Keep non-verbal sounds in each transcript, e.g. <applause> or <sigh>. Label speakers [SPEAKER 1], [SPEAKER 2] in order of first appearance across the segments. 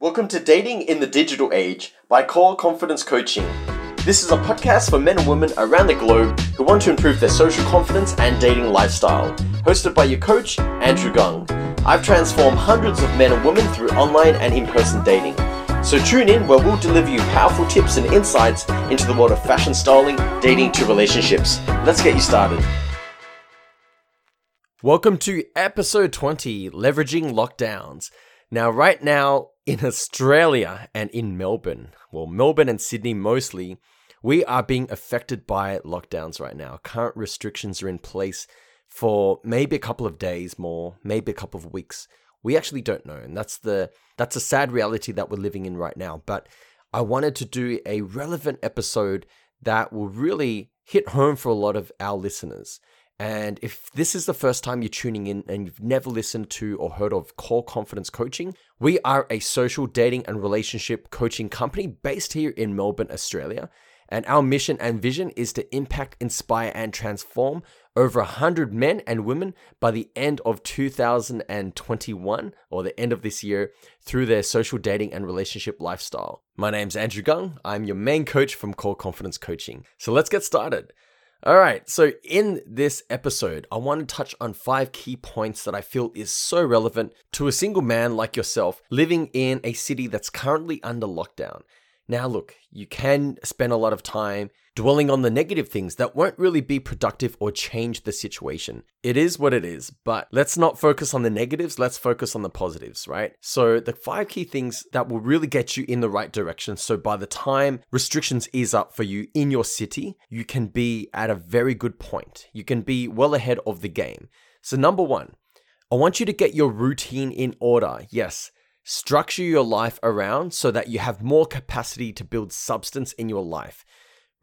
[SPEAKER 1] Welcome to Dating in the Digital Age by Core Confidence Coaching. This is a podcast for men and women around the globe who want to improve their social confidence and dating lifestyle. Hosted by your coach, Andrew Gung. I've transformed hundreds of men and women through online and in person dating. So tune in where we'll deliver you powerful tips and insights into the world of fashion styling, dating to relationships. Let's get you started. Welcome to episode 20 Leveraging Lockdowns. Now, right now in Australia and in Melbourne, well, Melbourne and Sydney mostly, we are being affected by lockdowns right now. Current restrictions are in place for maybe a couple of days more, maybe a couple of weeks. We actually don't know, and that's the that's a sad reality that we're living in right now. But I wanted to do a relevant episode that will really hit home for a lot of our listeners. And if this is the first time you're tuning in and you've never listened to or heard of Core Confidence Coaching, we are a social dating and relationship coaching company based here in Melbourne, Australia. And our mission and vision is to impact, inspire, and transform over 100 men and women by the end of 2021 or the end of this year through their social dating and relationship lifestyle. My name's Andrew Gung. I'm your main coach from Core Confidence Coaching. So let's get started. All right, so in this episode, I want to touch on five key points that I feel is so relevant to a single man like yourself living in a city that's currently under lockdown. Now, look, you can spend a lot of time dwelling on the negative things that won't really be productive or change the situation. It is what it is, but let's not focus on the negatives, let's focus on the positives, right? So, the five key things that will really get you in the right direction. So, by the time restrictions ease up for you in your city, you can be at a very good point. You can be well ahead of the game. So, number one, I want you to get your routine in order. Yes, Structure your life around so that you have more capacity to build substance in your life.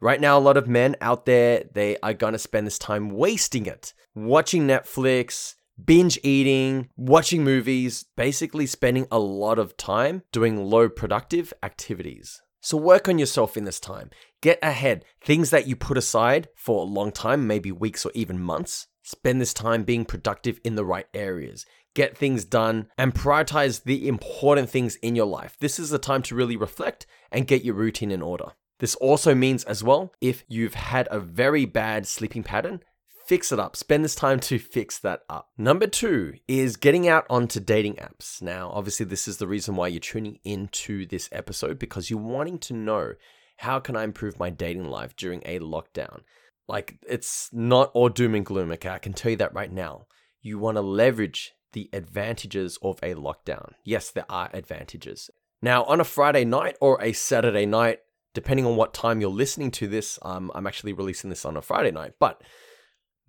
[SPEAKER 1] Right now, a lot of men out there, they are going to spend this time wasting it, watching Netflix, binge eating, watching movies, basically spending a lot of time doing low productive activities. So work on yourself in this time. Get ahead. Things that you put aside for a long time, maybe weeks or even months, spend this time being productive in the right areas get things done, and prioritize the important things in your life. This is the time to really reflect and get your routine in order. This also means, as well, if you've had a very bad sleeping pattern, fix it up. Spend this time to fix that up. Number two is getting out onto dating apps. Now, obviously, this is the reason why you're tuning into this episode because you're wanting to know how can I improve my dating life during a lockdown. Like, it's not all doom and gloom, okay? I can tell you that right now. You want to leverage the advantages of a lockdown. Yes, there are advantages. Now, on a Friday night or a Saturday night, depending on what time you're listening to this, um, I'm actually releasing this on a Friday night, but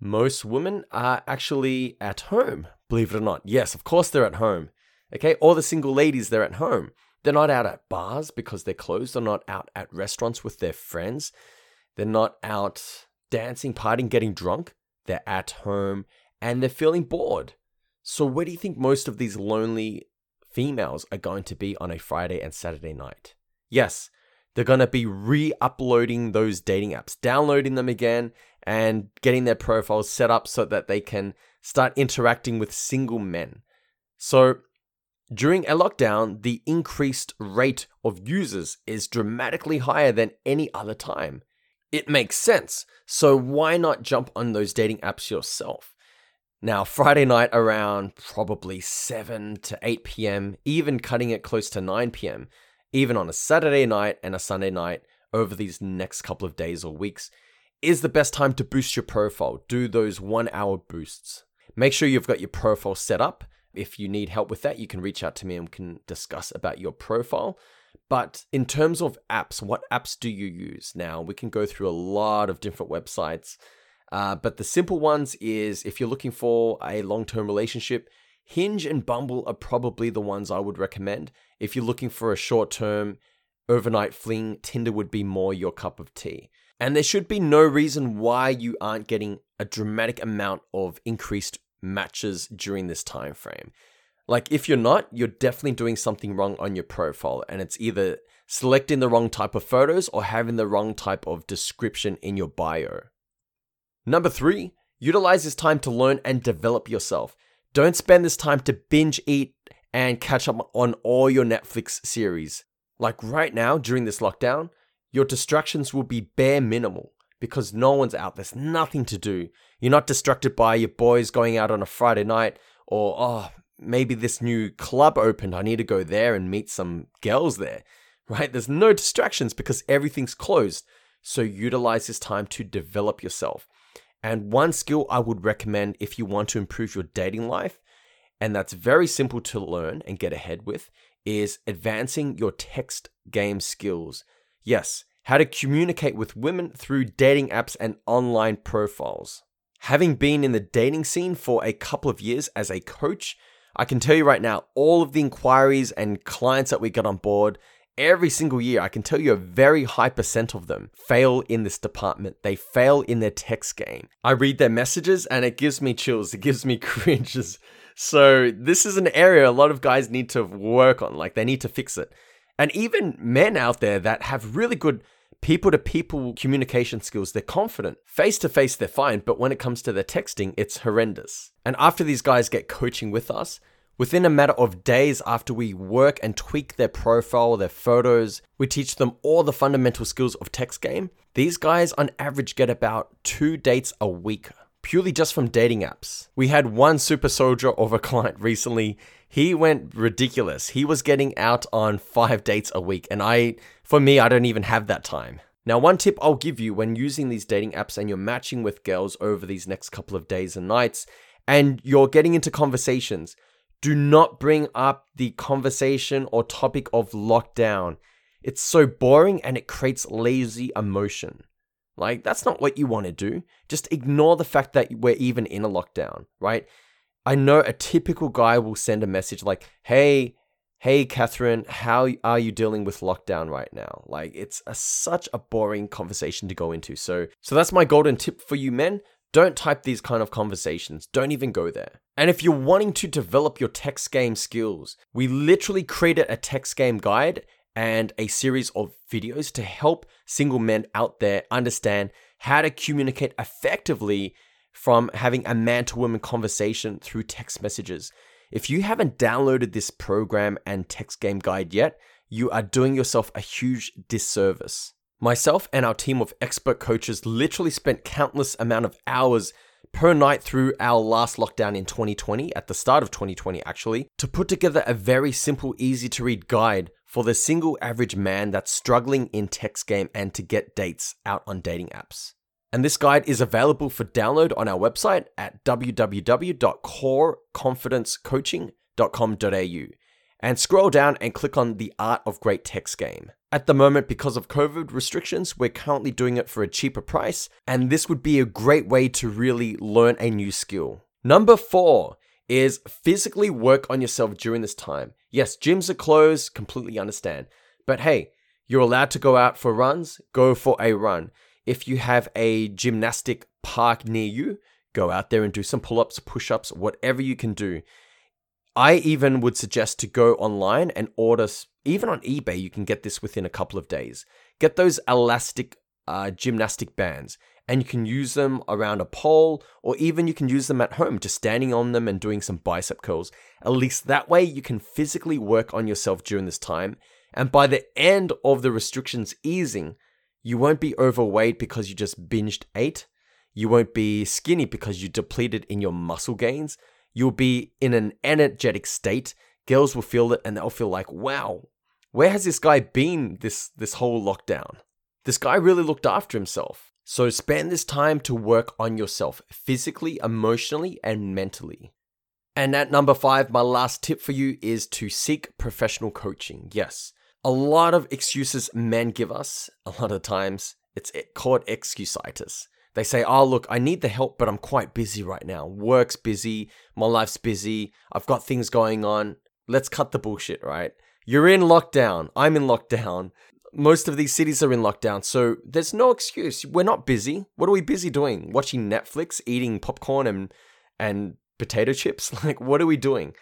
[SPEAKER 1] most women are actually at home, believe it or not. Yes, of course they're at home. Okay, all the single ladies, they're at home. They're not out at bars because they're closed. They're not out at restaurants with their friends. They're not out dancing, partying, getting drunk. They're at home and they're feeling bored. So, where do you think most of these lonely females are going to be on a Friday and Saturday night? Yes, they're going to be re uploading those dating apps, downloading them again, and getting their profiles set up so that they can start interacting with single men. So, during a lockdown, the increased rate of users is dramatically higher than any other time. It makes sense. So, why not jump on those dating apps yourself? Now, Friday night around probably 7 to 8 p.m., even cutting it close to 9 p.m., even on a Saturday night and a Sunday night over these next couple of days or weeks, is the best time to boost your profile. Do those one hour boosts. Make sure you've got your profile set up. If you need help with that, you can reach out to me and we can discuss about your profile. But in terms of apps, what apps do you use? Now, we can go through a lot of different websites uh, but the simple ones is if you're looking for a long term relationship, Hinge and Bumble are probably the ones I would recommend. If you're looking for a short term overnight fling, Tinder would be more your cup of tea. And there should be no reason why you aren't getting a dramatic amount of increased matches during this time frame. Like if you're not, you're definitely doing something wrong on your profile and it's either selecting the wrong type of photos or having the wrong type of description in your bio. Number three, utilize this time to learn and develop yourself. Don't spend this time to binge eat and catch up on all your Netflix series. Like right now, during this lockdown, your distractions will be bare minimal because no one's out. There's nothing to do. You're not distracted by your boys going out on a Friday night or, oh, maybe this new club opened. I need to go there and meet some girls there, <laughs> right? There's no distractions because everything's closed. So utilize this time to develop yourself. And one skill I would recommend if you want to improve your dating life, and that's very simple to learn and get ahead with, is advancing your text game skills. Yes, how to communicate with women through dating apps and online profiles. Having been in the dating scene for a couple of years as a coach, I can tell you right now, all of the inquiries and clients that we got on board every single year, I can tell you a very high percent of them fail in this department. They fail in their text game. I read their messages and it gives me chills, it gives me <laughs> cringes. So, this is an area a lot of guys need to work on, like, they need to fix it. And even men out there that have really good people to people communication skills, they're confident. Face to face, they're fine, but when it comes to their texting, it's horrendous. And after these guys get coaching with us, within a matter of days after we work and tweak their profile, their photos, we teach them all the fundamental skills of text game. These guys on average get about two dates a week purely just from dating apps. We had one super soldier of a client recently. He went ridiculous. He was getting out on five dates a week, and I for me, I don't even have that time. Now, one tip I'll give you when using these dating apps and you're matching with girls over these next couple of days and nights, and you're getting into conversations, do not bring up the conversation or topic of lockdown. It's so boring and it creates lazy emotion. Like, that's not what you want to do. Just ignore the fact that we're even in a lockdown, right? I know a typical guy will send a message like, hey, hey catherine how are you dealing with lockdown right now like it's a, such a boring conversation to go into so so that's my golden tip for you men don't type these kind of conversations. Don't even go there. And if you're wanting to develop your text game skills we literally created a text game guide and a series of videos to help single men out there understand how to communicate effectively from having a man to woman conversation through text messages. If you haven't downloaded this program and text game guide yet, you are doing yourself a huge disservice. Myself and our team of expert coaches literally spent countless amount of hours per night through our last lockdown in 2020, at the start of 2020 actually, to put together a very simple, easy to read guide for the single average man that's struggling in text game and to get dates out on dating apps. And this guide is available for download on our website at www.coreconfidencecoaching.com.au. And scroll down and click on the Art of Great Text Game. At the moment, because of COVID restrictions, we're currently doing it for a cheaper price, and this would be a great way to really learn a new skill. Number four is physically work on yourself during this time. Yes, gyms are closed, completely understand. But hey, you're allowed to go out for runs, go for a run. If you have a gymnastic park near you, go out there and do some pull ups, push ups, whatever you can do. I even would suggest to go online and order, even on eBay, you can get this within a couple of days. Get those elastic uh, gymnastic bands and you can use them around a pole or even you can use them at home, just standing on them and doing some bicep curls. At least that way you can physically work on yourself during this time. And by the end of the restrictions easing, you won't be overweight because you just binged ate. You won't be skinny because you depleted in your muscle gains. You'll be in an energetic state. Girls will feel it and they'll feel like, wow, where has this guy been this, this whole lockdown? This guy really looked after himself. So spend this time to work on yourself physically, emotionally, and mentally. And at number five, my last tip for you is to seek professional coaching. Yes, a lot of excuses men give us, a lot of times, it's called excusitis. They say, oh, look, I need the help, but I'm quite busy right now. Work's busy, my life's busy, I've got things going on. Let's cut the bullshit, right? You're in lockdown. I'm in lockdown. Most of these cities are in lockdown, so there's no excuse. We're not busy. What are we busy doing? Watching Netflix, eating popcorn and and potato chips? <laughs> Like, what are we doing?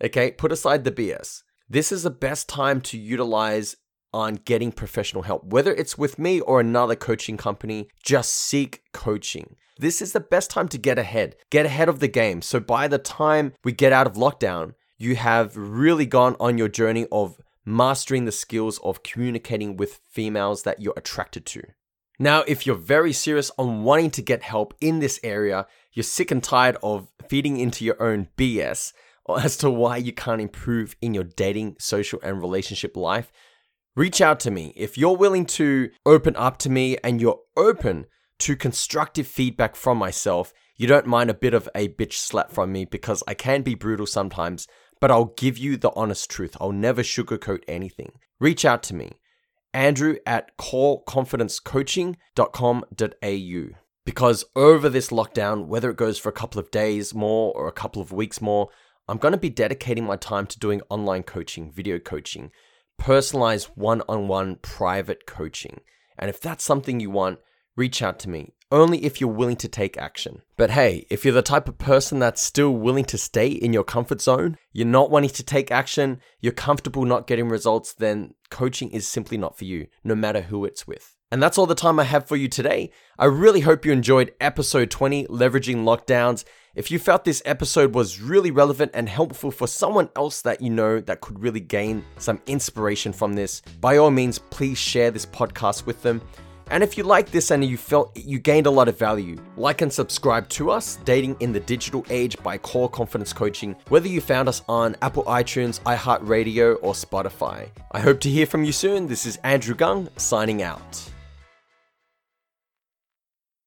[SPEAKER 1] Okay, put aside the BS. This is the best time to utilize on getting professional help. Whether it's with me or another coaching company, just seek coaching. This is the best time to get ahead, get ahead of the game. So by the time we get out of lockdown, you have really gone on your journey of mastering the skills of communicating with females that you're attracted to. Now, if you're very serious on wanting to get help in this area, you're sick and tired of feeding into your own BS <laughs> as to why you can't improve in your dating, social, and relationship life, reach out to me. If you're willing to open up to me and you're open to constructive feedback from myself, you don't mind a bit of a bitch slap from me because I can be brutal sometimes, but I'll give you the honest truth. I'll never sugarcoat anything. Reach out to me, Andrew at coreconfidencecoaching.com.au. Because over this lockdown, whether it goes for a couple of days more or a couple of weeks more, I'm going to be dedicating my time to doing online coaching, video coaching, personalized one on one private coaching. And if that's something you want, reach out to me, only if you're willing to take action. But hey, if you're the type of person that's still willing to stay in your comfort zone, you're not wanting to take action, you're comfortable not getting results, then coaching is simply not for you, no matter who it's with. And that's all the time I have for you today. I really hope you enjoyed episode 20, Leveraging Lockdowns. If you felt this episode was really relevant and helpful for someone else that you know that could really gain some inspiration from this, by all means, please share this podcast with them. And if you like this and you felt you gained a lot of value, like and subscribe to us, Dating in the Digital Age by Core Confidence Coaching, whether you found us on Apple iTunes, iHeartRadio, or Spotify. I hope to hear from you soon. This is Andrew Gung signing out.